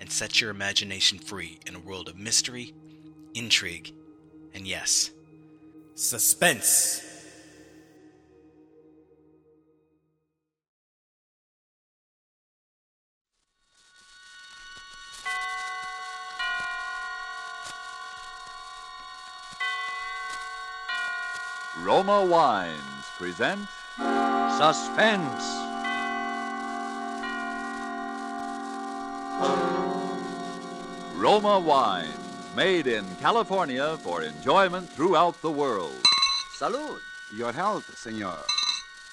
and set your imagination free in a world of mystery, intrigue, and yes, suspense. Roma Wines present Suspense. Roma wine, made in California for enjoyment throughout the world. Salud. Your health, senor.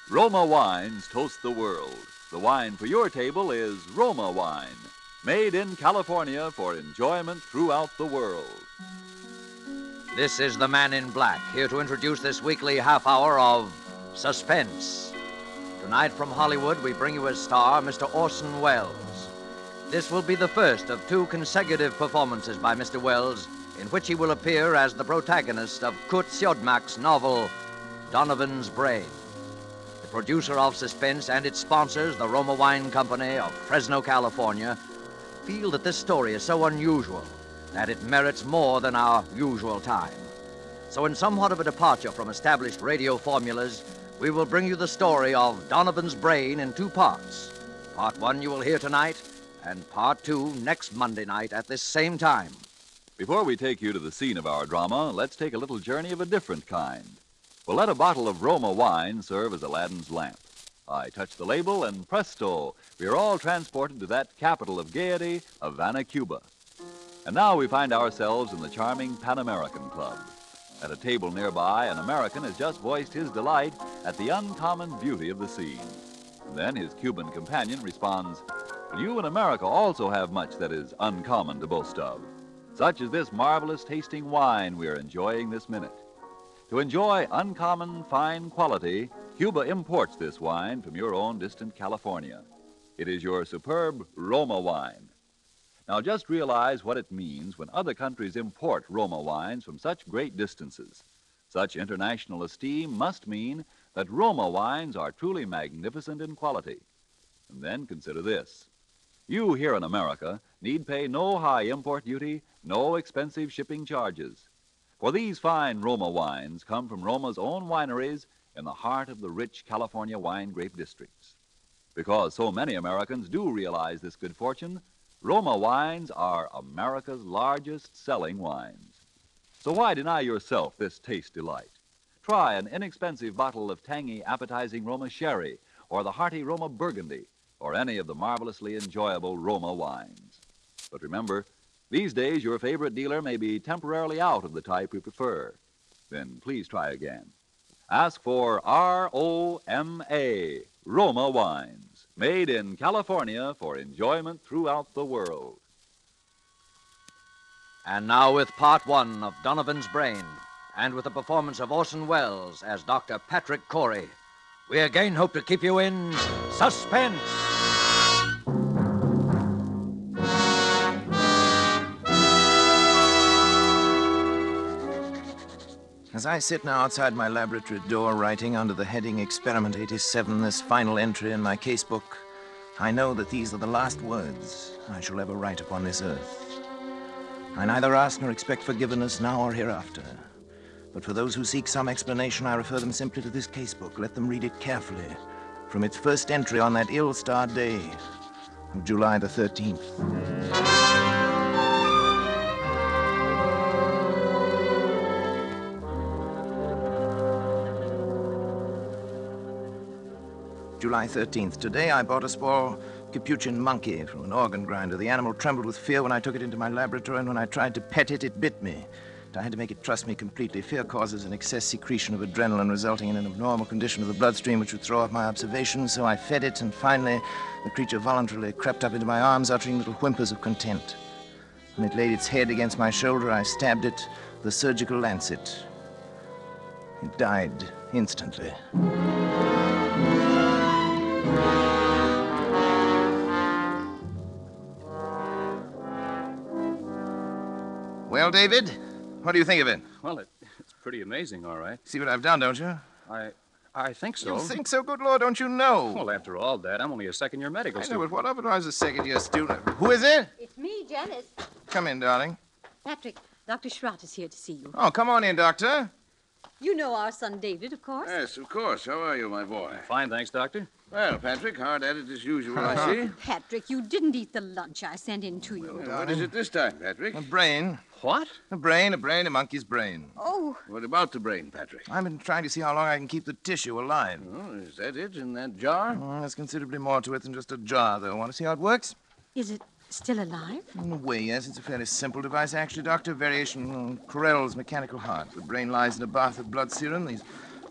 Roma Wines toast the world. The wine for your table is Roma Wine, made in California for enjoyment throughout the world. This is the man in black, here to introduce this weekly half hour of Suspense. Tonight from Hollywood, we bring you as star Mr. Orson Welles. This will be the first of two consecutive performances by Mr. Welles, in which he will appear as the protagonist of Curt Siodmak's novel, Donovan's Brain. The producer of Suspense and its sponsors, the Roma Wine Company of Fresno, California, feel that this story is so unusual that it merits more than our usual time. So, in somewhat of a departure from established radio formulas, we will bring you the story of Donovan's Brain in two parts. Part one you will hear tonight, and part two next Monday night at this same time. Before we take you to the scene of our drama, let's take a little journey of a different kind. We'll let a bottle of Roma wine serve as Aladdin's lamp. I touch the label, and presto, we are all transported to that capital of gaiety, Havana, Cuba. And now we find ourselves in the charming Pan American Club. At a table nearby, an American has just voiced his delight at the uncommon beauty of the scene. Then his Cuban companion responds, You in America also have much that is uncommon to boast of, such as this marvelous tasting wine we are enjoying this minute. To enjoy uncommon fine quality, Cuba imports this wine from your own distant California. It is your superb Roma wine. Now just realize what it means when other countries import Roma wines from such great distances. Such international esteem must mean that Roma wines are truly magnificent in quality. And then consider this. You here in America need pay no high import duty, no expensive shipping charges. For these fine Roma wines come from Roma's own wineries in the heart of the rich California wine grape districts. Because so many Americans do realize this good fortune, Roma wines are America's largest selling wines. So why deny yourself this taste delight? Try an inexpensive bottle of tangy, appetizing Roma sherry, or the hearty Roma burgundy, or any of the marvelously enjoyable Roma wines. But remember, these days your favorite dealer may be temporarily out of the type you prefer. Then please try again. Ask for R O M A, Roma wines, made in California for enjoyment throughout the world. And now, with part one of Donovan's Brain, and with the performance of Orson Welles as Dr. Patrick Cory, we again hope to keep you in suspense. As I sit now outside my laboratory door writing under the heading Experiment 87 this final entry in my casebook, I know that these are the last words I shall ever write upon this earth. I neither ask nor expect forgiveness now or hereafter. But for those who seek some explanation, I refer them simply to this casebook. Let them read it carefully from its first entry on that ill starred day of July the 13th. July 13th. Today I bought a small capuchin monkey from an organ grinder. The animal trembled with fear when I took it into my laboratory, and when I tried to pet it, it bit me. I had to make it trust me completely. Fear causes an excess secretion of adrenaline, resulting in an abnormal condition of the bloodstream, which would throw off my observations. So I fed it, and finally, the creature voluntarily crept up into my arms, uttering little whimpers of content. When it laid its head against my shoulder, I stabbed it with a surgical lancet. It died instantly. Well, David, what do you think of it? Well, it, it's pretty amazing, all right. See what I've done, don't you? I I think so. You think so? Good Lord, don't you know? Well, after all, Dad, I'm only a second year medical I know, student. but what of it? I was a second year student. Who is it? It's me, Janice. Come in, darling. Patrick, Dr. Schratt is here to see you. Oh, come on in, Doctor. You know our son David, of course. Yes, of course. How are you, my boy? Fine, thanks, Doctor. Well, Patrick, hard at it as usual, I oh, see. Patrick, you didn't eat the lunch I sent in to you. Well, what is it this time, Patrick? A brain. What? A brain, a brain, a monkey's brain. Oh, What about the brain, Patrick? I've been trying to see how long I can keep the tissue alive. Oh, is that it in that jar? Mm, there's considerably more to it than just a jar, though. Want to see how it works? is it still alive? In a way, yes. It's a fairly simple device, actually, Doctor. Variation on Carrel's mechanical heart. The brain lies in a bath of blood serum. These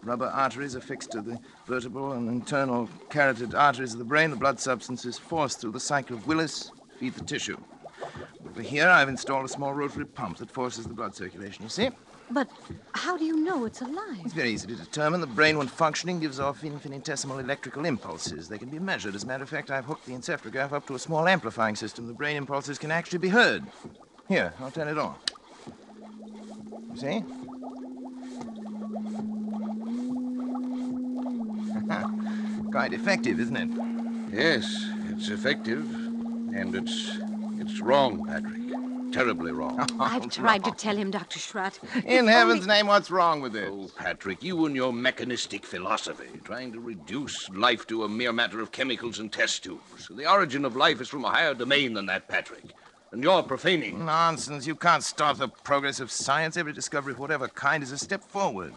rubber arteries are fixed to the vertebral and internal carotid arteries of the brain. The blood substance is forced through the circle of Willis to feed the tissue. Over here, I've installed a small rotary pump that forces the blood circulation, you see? But how do you know it's alive? It's very easy to determine. The brain, when functioning, gives off infinitesimal electrical impulses. They can be measured. As a matter of fact, I've hooked the encephalograph up to a small amplifying system. The brain impulses can actually be heard. Here, I'll turn it on. You see? Quite effective, isn't it? Yes, it's effective. And it's it's wrong, Patrick. Terribly wrong. Oh, I've tried to tell him, Dr. Schratt. In heaven's only- name, what's wrong with it? Oh, Patrick, you and your mechanistic philosophy, trying to reduce life to a mere matter of chemicals and test tubes. The origin of life is from a higher domain than that, Patrick. And you're profaning. Nonsense. You can't stop the progress of science. Every discovery of whatever kind is a step forward.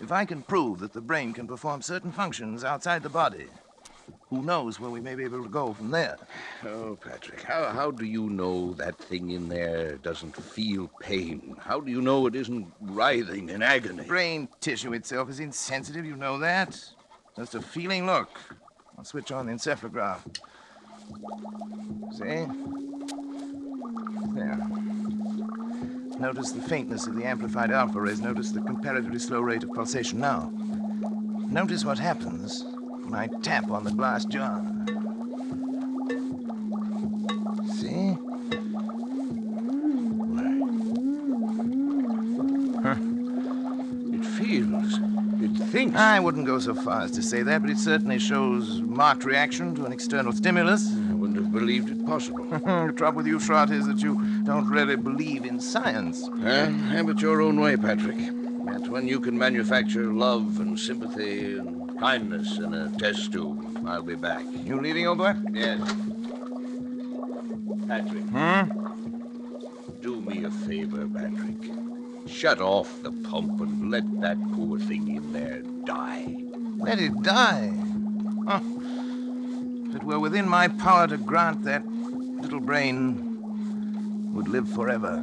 If I can prove that the brain can perform certain functions outside the body, who knows where we may be able to go from there? Oh, Patrick, how, how do you know that thing in there doesn't feel pain? How do you know it isn't writhing in agony? Brain tissue itself is insensitive, you know that. Just a feeling look. I'll switch on the encephalograph. See? There. Notice the faintness of the amplified alpha rays. Notice the comparatively slow rate of pulsation now. Notice what happens I tap on the glass jar. See? It feels. It thinks. I wouldn't go so far as to say that, but it certainly shows marked reaction to an external stimulus. I wouldn't have believed it possible. the trouble with you, Schratt, is that you don't really believe in science. Well, have it your own way, Patrick. That's when you can manufacture love and sympathy and kindness in a test tube. I'll be back. You leaving, old boy? Yes. Patrick. Hmm? Do me a favor, Patrick. Shut off the pump and let that poor thing in there die. Let it die. Huh. If it were within my power to grant that little brain would live forever.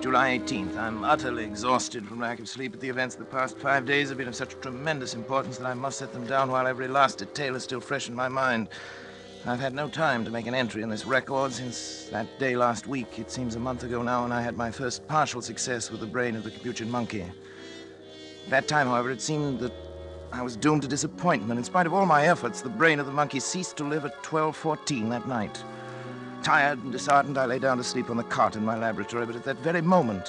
July 18th. I'm utterly exhausted from lack of sleep, but the events of the past five days have been of such tremendous importance that I must set them down while every last detail is still fresh in my mind. I've had no time to make an entry in this record since that day last week. It seems a month ago now when I had my first partial success with the brain of the capuchin monkey. At that time, however, it seemed that I was doomed to disappointment. In spite of all my efforts, the brain of the monkey ceased to live at 12:14 that night. Tired and disheartened, I lay down to sleep on the cot in my laboratory, but at that very moment,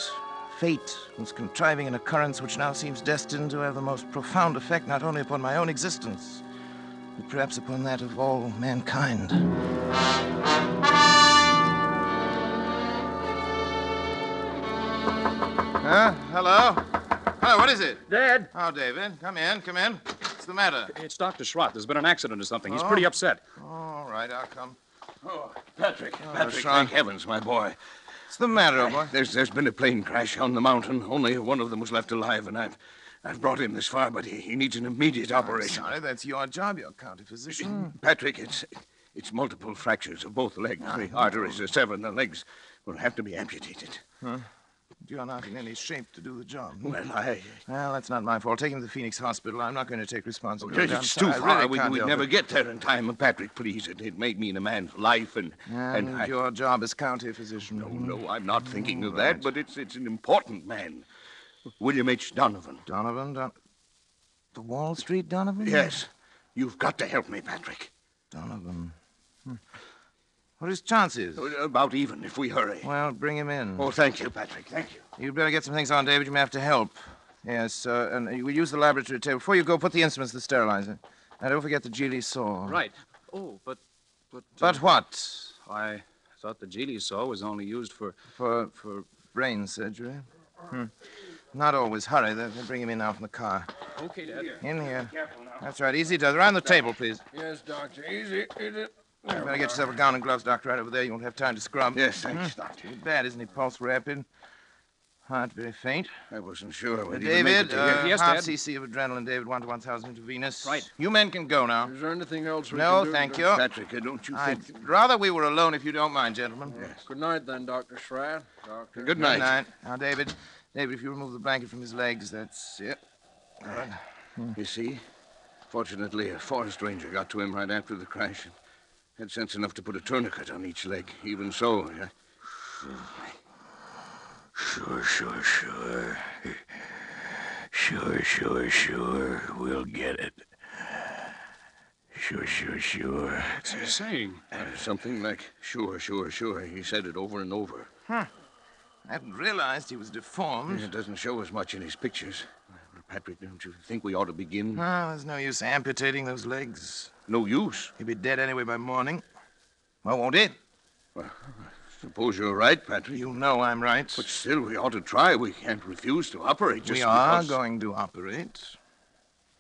fate was contriving an occurrence which now seems destined to have the most profound effect not only upon my own existence, but perhaps upon that of all mankind. Huh? Hello? Hello, what is it? Dad! Oh, David, come in, come in. What's the matter? It's Dr. Schratt. There's been an accident or something. He's Oh. pretty upset. All right, I'll come. Oh, Patrick. Oh, Patrick, Sean. thank heavens, my boy. What's the matter, old boy? There's, there's been a plane crash on the mountain. Only one of them was left alive, and I've, I've brought him this far, but he, he needs an immediate operation. Sorry, that's your job, your county physician. Mm. Patrick, it's, it's multiple fractures of both legs. The arteries are severed, and the legs will have to be amputated. You're not in any shape to do the job. Well, I. Well, that's not my fault. Take him to the Phoenix Hospital. I'm not going to take responsibility. I'm It's too far. really we, we'd never it. get there in time. Patrick, please. It, it may mean a man's life, and And, and I, your job as county physician. no, no, I'm not thinking of that. But it's it's an important man, William H. Donovan. Donovan, Don- the Wall Street Donovan? Yes, you've got to help me, Patrick. Donovan. What are his chances? About even if we hurry. Well, bring him in. Oh, thank you, Patrick. Thank you. You'd better get some things on, David. You may have to help. Yes, uh, and we'll use the laboratory table. Before you go, put the instruments in the sterilizer. And don't forget the Gigli saw. Right. Oh, but. But. uh, But what? I thought the Gigli saw was only used for. For for. brain surgery? Hmm. Not always. Hurry. They'll, they'll bring him in now from the car. Okay, Dad. In here. That's right. Easy does. Around the table, please. Yes, Doctor. Easy. easy. You better get yourself a gown and gloves, Doctor, right over there. You won't have time to scrub. Yes, thanks, Doctor. Too bad, isn't he? Pulse rapid. Heart very faint. I wasn't sure Uh, whether you'd make it David, to uh, here. Yes, half Dad. cc of adrenaline, David, one to 1,000 intravenous. Right. You men can go now. Is there anything else we No, can do? thank you. Patrick, uh, don't you I'd think? rather we were alone if you don't mind, gentlemen. Yes. Good night, then, Dr. Schratt. Doctor. Good night. Good night. Now, David, David, if you remove the blanket from his legs, that's it. Good. You see, fortunately, a forest ranger got to him right after the crash and had sense enough to put a tourniquet on each leg. Even so, yeah. Sure, sure, sure. Sure, sure, sure. We'll get it. Sure, sure, sure. What's he saying? Uh, something like sure, sure, sure. He said it over and over. Huh. I hadn't realized he was deformed. It doesn't show as much in his pictures. Patrick, don't you think we ought to begin? Ah, there's no use amputating those legs. No use. He'll be dead anyway by morning. Well, won't it? Well, Suppose you're right, Patrick. You know I'm right. But still, we ought to try. We can't refuse to operate just we are because. going to operate.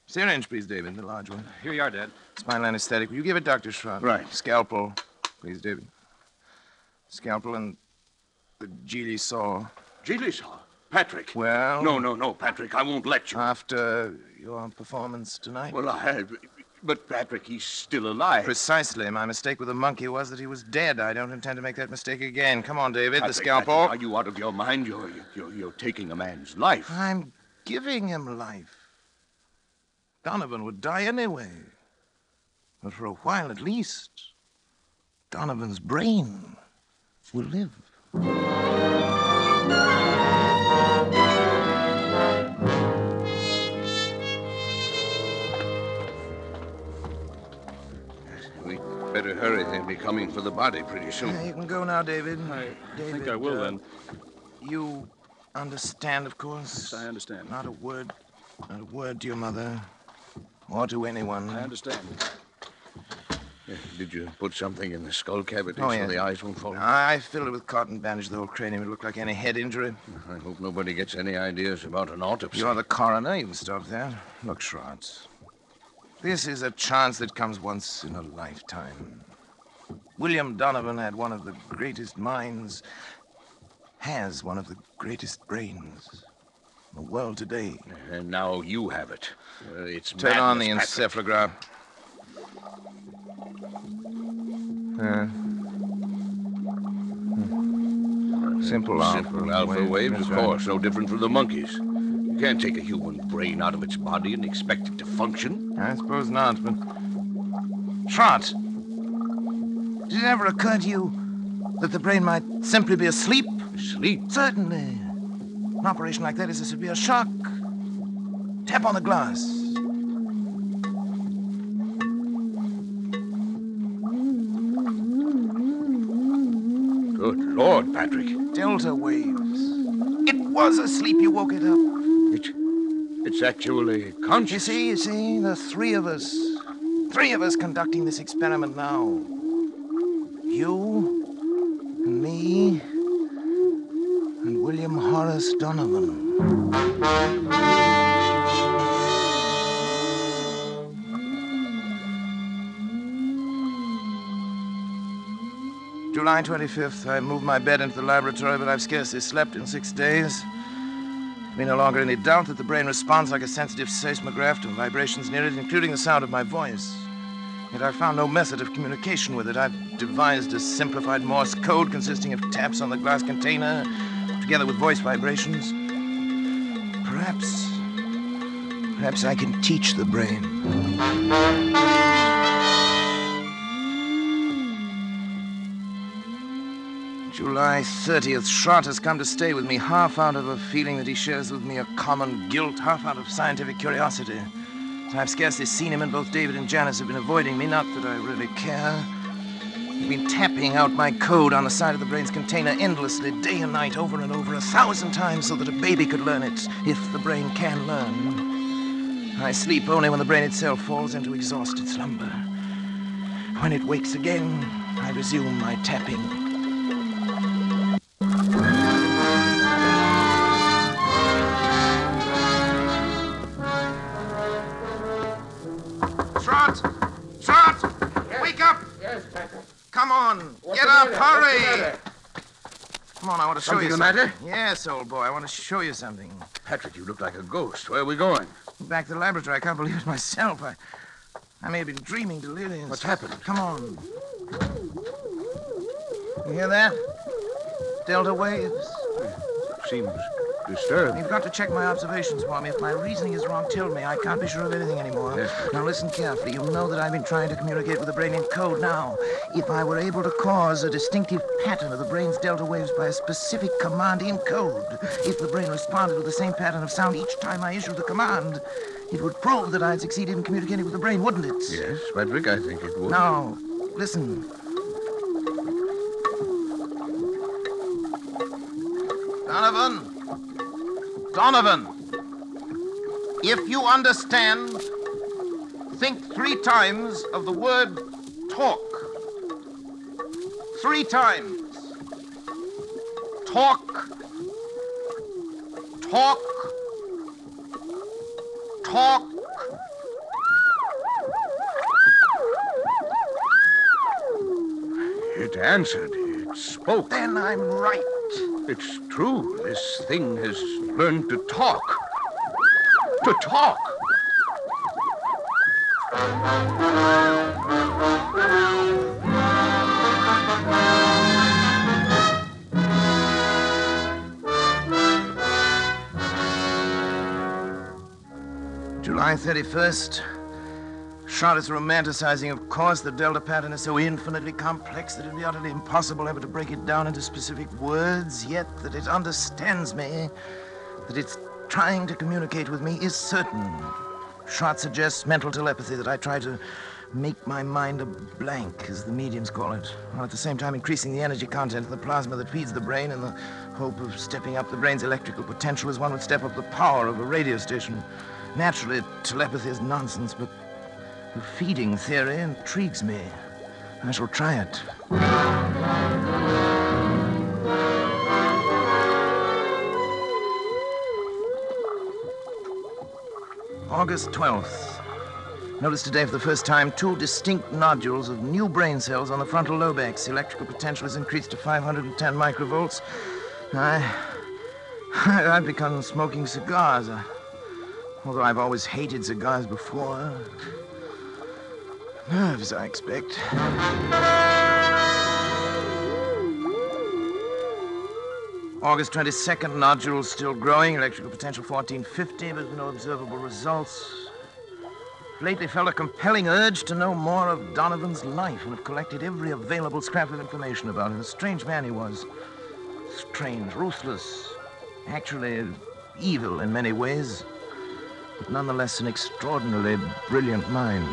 Syringe, please, David, the large one. Here you are, Dad. Spinal anesthetic. Will you give it, Dr. Schratt? Right. Scalpel, please, David. Scalpel and the Gigli saw. Gigli saw. Patrick. Well, No, no, no, Patrick. I won't let you. after your performance tonight. well, I have. But, Patrick, he's still alive. Precisely. My mistake with the monkey was that he was dead. I don't intend to make that mistake again. Come on, David. Patrick, the scalpel. Patrick, are you out of your mind? You're, you're, you're taking a man's life. I'm giving him life. Donovan would die anyway. But for a while at least, Donovan's brain will live. Hurry. They'll be coming for the body pretty soon. Yeah, you can go now, David. I David, think I will uh, then. You understand, of course. Yes, I understand. Not a word, not a word to your mother or to anyone. I understand. Yeah, Did you put something in the skull cavity Oh, so yeah. the eyes won't fall? I filled it with cotton, bandaged the whole cranium. It looked like any head injury. I hope nobody gets any ideas about an autopsy. You're the coroner. You can stop that. Look, Schratt. This is a chance that comes once in a lifetime. William Donovan had one of the greatest minds, has one of the greatest brains in the world today. And now you have it. Uh, it's Turn on the Patrick. encephalograph. Uh, hmm. Simple alpha. Simple alpha wave, waves, that's of right. course, no different from the monkeys. You can't take a human brain out of its body and expect it to function. I suppose not, but. Trot! Did it ever occur to you that the brain might simply be asleep? Sleep. Certainly. An operation like that is a severe shock. Tap on the glass. Good Lord, Patrick. Delta waves. It was asleep. You woke it up. It, it's actually conscious. You see, you see, the three of us. Three of us conducting this experiment now. You, and me, and Horace Donovan. July 25th, I moved my bed into the laboratory, but I've scarcely slept in six days. Be no longer any doubt that the brain responds like a sensitive seismograph to vibrations near it, including the sound of my voice. Yet I found no method of communication with it. I've devised a simplified Morse code consisting of taps on the glass container together with voice vibrations. Perhaps. Perhaps I can teach the brain. July 30th. Schratt has come to stay with me, half out of a feeling that he shares with me a common guilt, half out of scientific curiosity. I've scarcely seen him, and both David and Janice have been avoiding me. Not that I really care. They've been tapping out my code on the side of the brain's container endlessly, day and night, over and over, a thousand times, so that a baby could learn it, if the brain can learn. I sleep only when the brain itself falls into exhausted slumber. When it wakes again, I resume my tapping. Want to show Something you the matter? Yes, old boy, I want to show you something. Patrick, you look like a ghost. Where are we going? Back to the laboratory. I can't believe it myself. I, I may have been dreaming delirious. What's happened? Come on. You hear that? Delta waves. Seems disturbed. You've got to check my observations for me. If my reasoning is wrong, tell me. I can't be sure of anything anymore. Yes. Now listen carefully. You will know that I've been trying to communicate with the brain in code. Now, if I were able to cause a distinctive pattern of the brain's delta waves by a specific command in code, if the brain responded with the same pattern of sound each time I issued the command, it would prove that I'd succeeded in communicating with the brain, wouldn't it? Yes, Patrick, I think it would. Now, listen. Donovan! Donovan! If you understand, think three times of the word talk. Three times. Talk. Talk. Talk. It answered. It spoke. Then I'm right. It's true. This thing has learned to talk. To talk. July 31st. Schratt is romanticizing, of course. The Delta pattern is so infinitely complex that it'd be utterly impossible ever to break it down into specific words, yet that it understands me, that it's trying to communicate with me, is certain. Schratt suggests mental telepathy, that I try to make my mind a blank, as the mediums call it, while at the same time increasing the energy content of the plasma that feeds the brain in the hope of stepping up the brain's electrical potential as one would step up the power of a radio station. Naturally, telepathy is nonsense, but the feeding theory intrigues me. I shall try it. August 12th. Noticed today for the first time two distinct nodules of new brain cells on the frontal lobex. Electrical potential has increased to 510 microvolts. I. I've begun smoking cigars. Uh, although I've always hated cigars before. Nerves, I expect. August 22nd, nodules still growing, electrical potential 1450, but no observable results. Lately felt a compelling urge to know more of Donovan's life and have collected every available scrap of information about him. A strange man he was. Strange, ruthless, actually evil in many ways, but nonetheless an extraordinarily brilliant mind.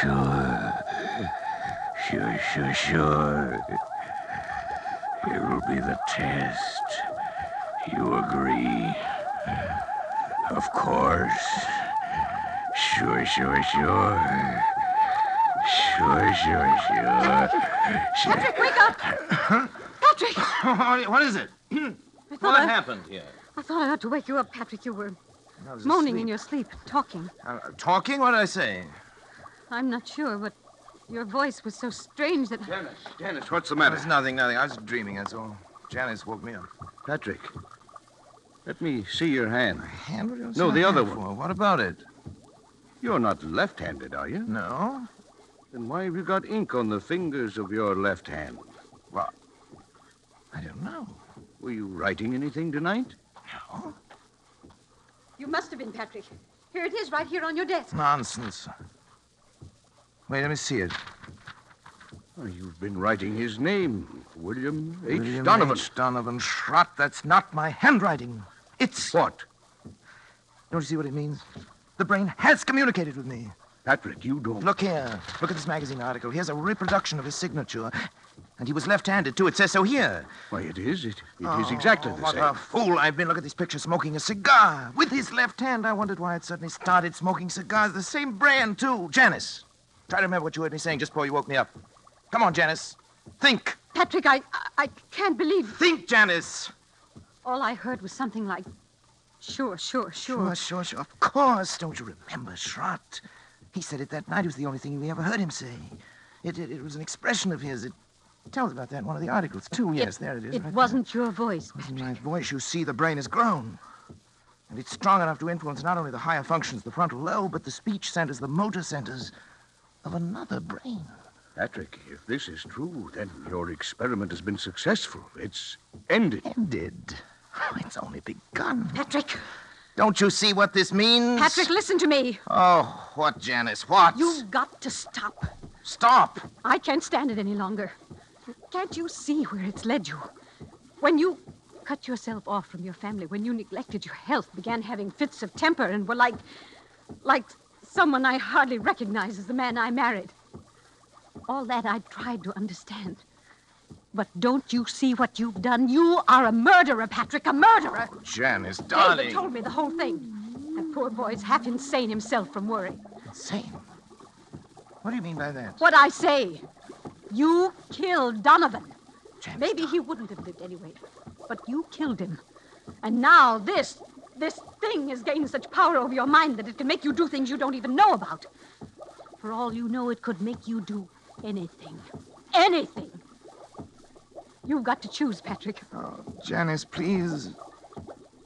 Sure, sure. Sure, sure, sure. Here will be the test. You agree? Of course. Sure, sure, sure. Sure, sure, sure. sure. Patrick, wake up! Patrick! what is it? I thought I, happened here? I thought I ought to wake you up, Patrick. You were moaning asleep. in your sleep, talking. Uh, talking? What did I say? I'm not sure, but Your voice was so strange that. Janice, Janice, what's the matter? It's nothing, nothing. I was dreaming, that's all. Janice woke me up. Patrick, let me see your hand. My Hand? What do you No, the other one. for? What about it? You're not left-handed, are you? No. Then why have you got ink on the fingers of your left hand? What? I don't know. Were you writing anything tonight? No. You must have been, Patrick. Here it is, right here on your desk. Nonsense. Wait, let me see it. Oh, you've been writing his name, William H. William Donovan. H. Donovan Schratt. That's not my handwriting. It's. What? Don't you see what it means? The brain has communicated with me. Patrick, you don't. Look here. Look at this magazine article. Here's a reproduction of his signature. And he was left-handed, too. It says so here. Why, it is. It, it is oh, exactly the what same. a fool I've been. Look at this picture smoking a cigar with his left hand. I wondered why it suddenly started smoking cigars. The same brand, too. Janice, try to remember what you heard me saying just before you woke me up. Come on, Janice. Think. Patrick, I, I, I can't believe. Think, Janice. All I heard was something like, sure, sure, sure. Sure, sure, sure. Of course. Don't you remember, Schratt? He said it that night. It was the only thing we ever heard him say. It, it, it was an expression of his. It tells about that in one of the articles, too. Yes, there it is. It right wasn't your voice. there. Wasn't my voice. You see, the brain has grown. And it's strong enough to influence not only the higher functions, the frontal lobe, but the speech centers, the motor centers of another brain. Patrick, if this is true, then your experiment has been successful. It's ended. Ended. Oh, it's only begun. Patrick, Don't you see what this means? Patrick, listen to me. Oh, what, Janice? What? You've got to stop. Stop. I can't stand it any longer. Can't you see where it's led you? When you cut yourself off from your family, when you neglected your health, began having fits of temper, and were like. like someone I hardly recognize as the man I married. All that I tried to understand. But don't you see what you've done? You are a murderer, Patrick, a murderer. Janice, David darling. He told me the whole thing. That poor boy's half insane himself from worry. Insane. What do you mean by that? What I say. You killed Donovan. Janice, Maybe he wouldn't have lived anyway. But you killed him. And now this, this thing has gained such power over your mind that it can make you do things you don't even know about. For all you know, it could make you do anything. Anything. You've got to choose, Patrick. Oh, Janice, please.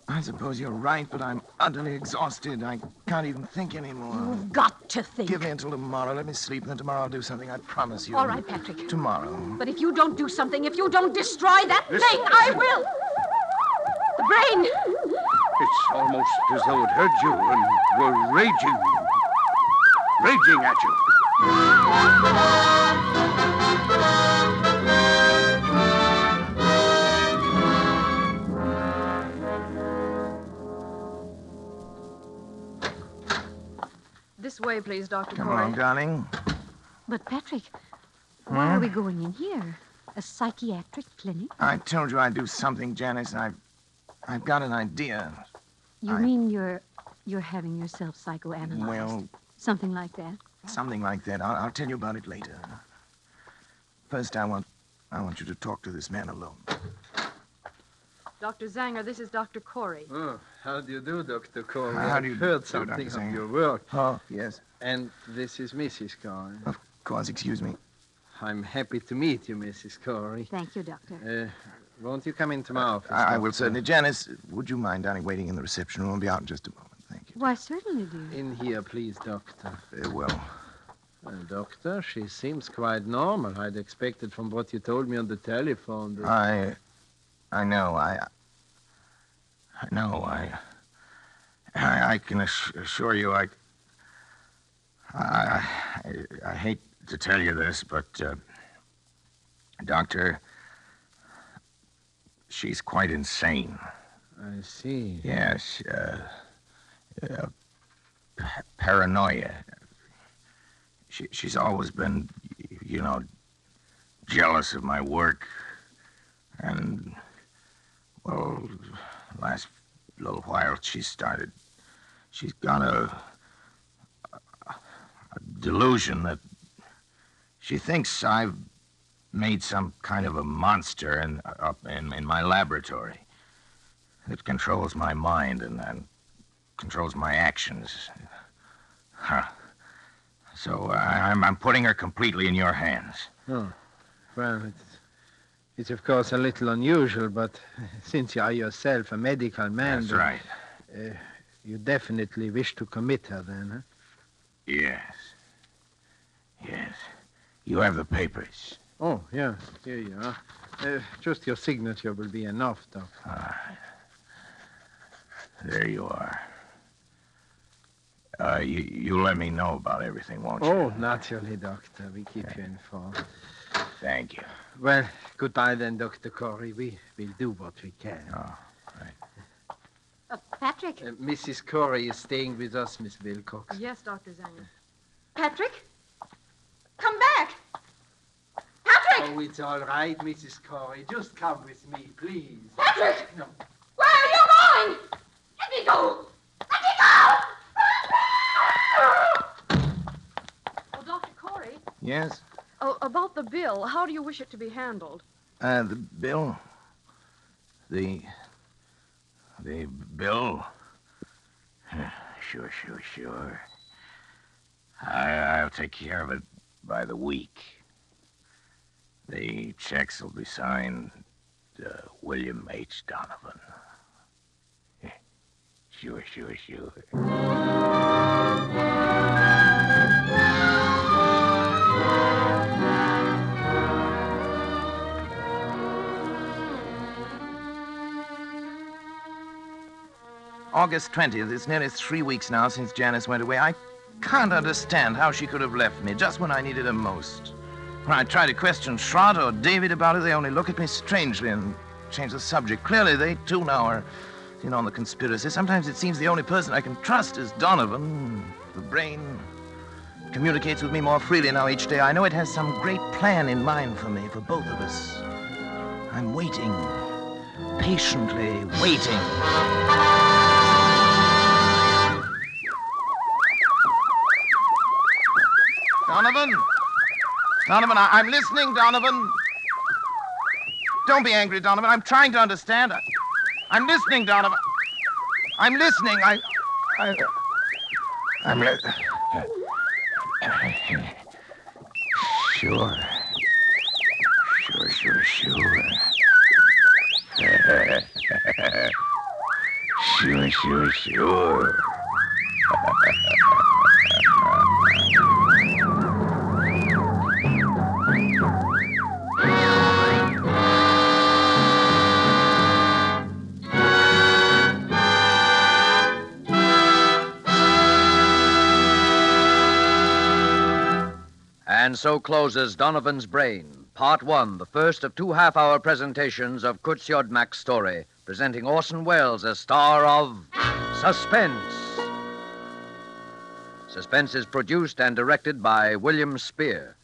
I suppose you're right, but I'm utterly exhausted. I can't even think anymore. You've got to think. Give me until tomorrow. Let me sleep, and then tomorrow I'll do something. I promise you. All right, Patrick. Tomorrow. But if you don't do something, if you don't destroy that thing, I will. The brain. It's almost as though it heard you and were raging. Raging at you. This way, please, Dr. Come Cory. along, darling. But, Patrick, why are we going in here? A psychiatric clinic? I told you I'd do something, Janice. I've, I've got an idea. You I- mean you're you're having yourself psychoanalyzed? Well, Something like that? something like that. I'll, I'll tell you about it later. First, I want, I want you to talk to this man alone. Dr. Zanger, this is Dr. Cory. Oh, how do you do, Dr. Cory? How I've do you heard do, something Dr. of your work. Oh, yes. And this is Mrs. Cory. Of course, excuse me. I'm happy to meet you, Mrs. Cory. Thank you, Doctor. Uh, won't you come in tomorrow? office? I, I will certainly. Janice, would you mind, darling, waiting in the reception room? I'll be out in just a moment. Thank you. Why, certainly, dear. In here, please, Doctor. Very well. Well, doctor, she seems quite normal. I'd expected from what you told me on the telephone that... I, I know. I, I know. I, I, I can assure you. I, I, I, I hate to tell you this, but, uh, doctor, she's quite insane. I see. Yes. Uh, uh, pa- paranoia. She, she's always been, you know, jealous of my work. And, well, last little while she started. She's got a, a delusion that she thinks I've made some kind of a monster in, up in, in my laboratory. It controls my mind and, and controls my actions. Huh. So uh, I'm, I'm putting her completely in your hands. Oh, well, it's, it's of course a little unusual, but since you are yourself a medical man. That's right. Uh, you definitely wish to commit her then, huh? Yes. Yes. You have the papers. Oh, yeah, here you are. Uh, just your signature will be enough, Doc. Ah, there you are. Uh, you, you let me know about everything, won't you? Oh, naturally, Doctor. We keep you informed. Thank you. Well, goodbye then, Dr. Cory. We will do what we can. Oh, Uh, Patrick? Uh, Mrs. Cory is staying with us, Miss Wilcox. Yes, Dr. Zanger. Patrick? Come back! Patrick! Oh, it's all right, Mrs. Cory. Just come with me, please. Patrick! No. Where are you going? Let me go! Let me go! Oh, Dr. Cory. Yes? Oh, about the bill, how do you wish it to be handled? Uh, the bill? The. The bill? Sure, sure, sure. I, I'll take care of it by the week. The checks will be signed uh, William H. Donovan. Sure, sure, sure. August 20th. It's nearly three weeks now since Janice went away. I can't understand how she could have left me just when I needed her most. When I try to question Schratt or David about it, they only look at me strangely and change the subject. Clearly, they too now are in on the conspiracy. Sometimes it seems the only person I can trust is Donovan. The brain communicates with me more freely now each day. I know it has some great plan in mind for me, for both of us. I'm waiting, patiently waiting. Donovan, I- I'm listening, Donovan. Don't be angry, Donovan. I'm trying to understand. I- I'm listening, Donovan. I'm listening. I. I. I'm li- Sure. Sure, sure, sure. sure, sure, sure. So closes Donovan's Brain, Part One, the first of two half hour presentations of Curt Siodmak's story, presenting Orson Welles as star of Suspense. Suspense is produced and directed by William Spier.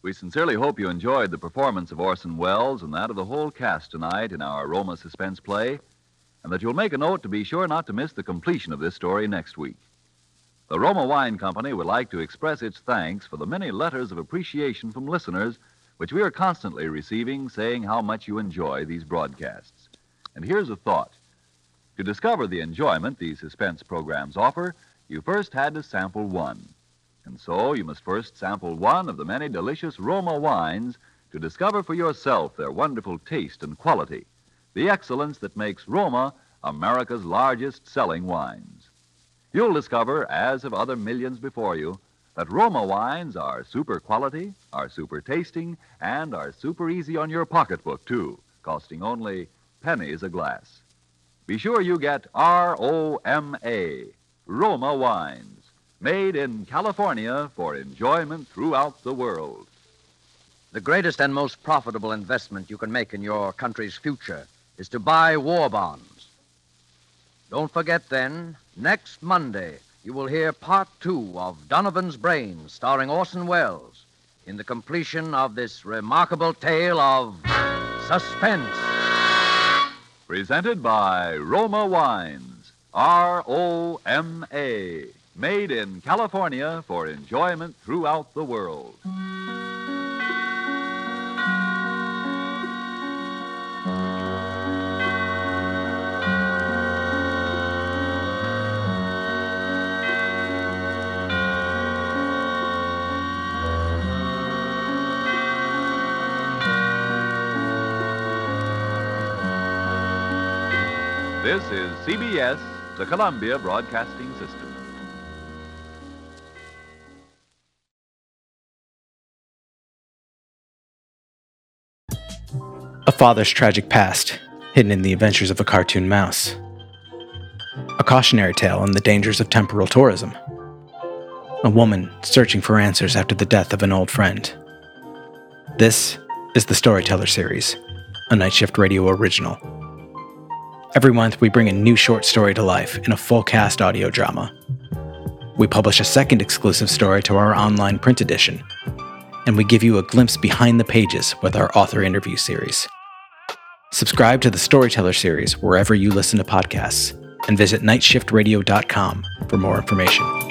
We sincerely hope you enjoyed the performance of Orson Welles and that of the whole cast tonight in our Roma suspense play, and that you'll make a note to be sure not to miss the completion of this story next week. The Roma Wine Company would like to express its thanks for the many letters of appreciation from listeners which we are constantly receiving saying how much you enjoy these broadcasts. And here's a thought. To discover the enjoyment these suspense programs offer, you first had to sample one. And so you must first sample one of the many delicious Roma wines to discover for yourself their wonderful taste and quality, the excellence that makes Roma America's largest selling wines. You'll discover, as have other millions before you, that Roma wines are super quality, are super tasting, and are super easy on your pocketbook, too, costing only pennies a glass. Be sure you get R O M A, Roma wines, made in California for enjoyment throughout the world. The greatest and most profitable investment you can make in your country's future is to buy war bonds. Don't forget, then, next Monday, you will hear part two of Donovan's Brain, starring Orson Welles, in the completion of this remarkable tale of suspense. Presented by Roma Wines, R O M A, made in California for enjoyment throughout the world. This is CBS, the Columbia Broadcasting System. A father's tragic past, hidden in the adventures of a cartoon mouse. A cautionary tale on the dangers of temporal tourism. A woman searching for answers after the death of an old friend. This is the Storyteller Series, a Night Shift Radio original. Every month, we bring a new short story to life in a full cast audio drama. We publish a second exclusive story to our online print edition, and we give you a glimpse behind the pages with our author interview series. Subscribe to the Storyteller series wherever you listen to podcasts and visit nightshiftradio.com for more information.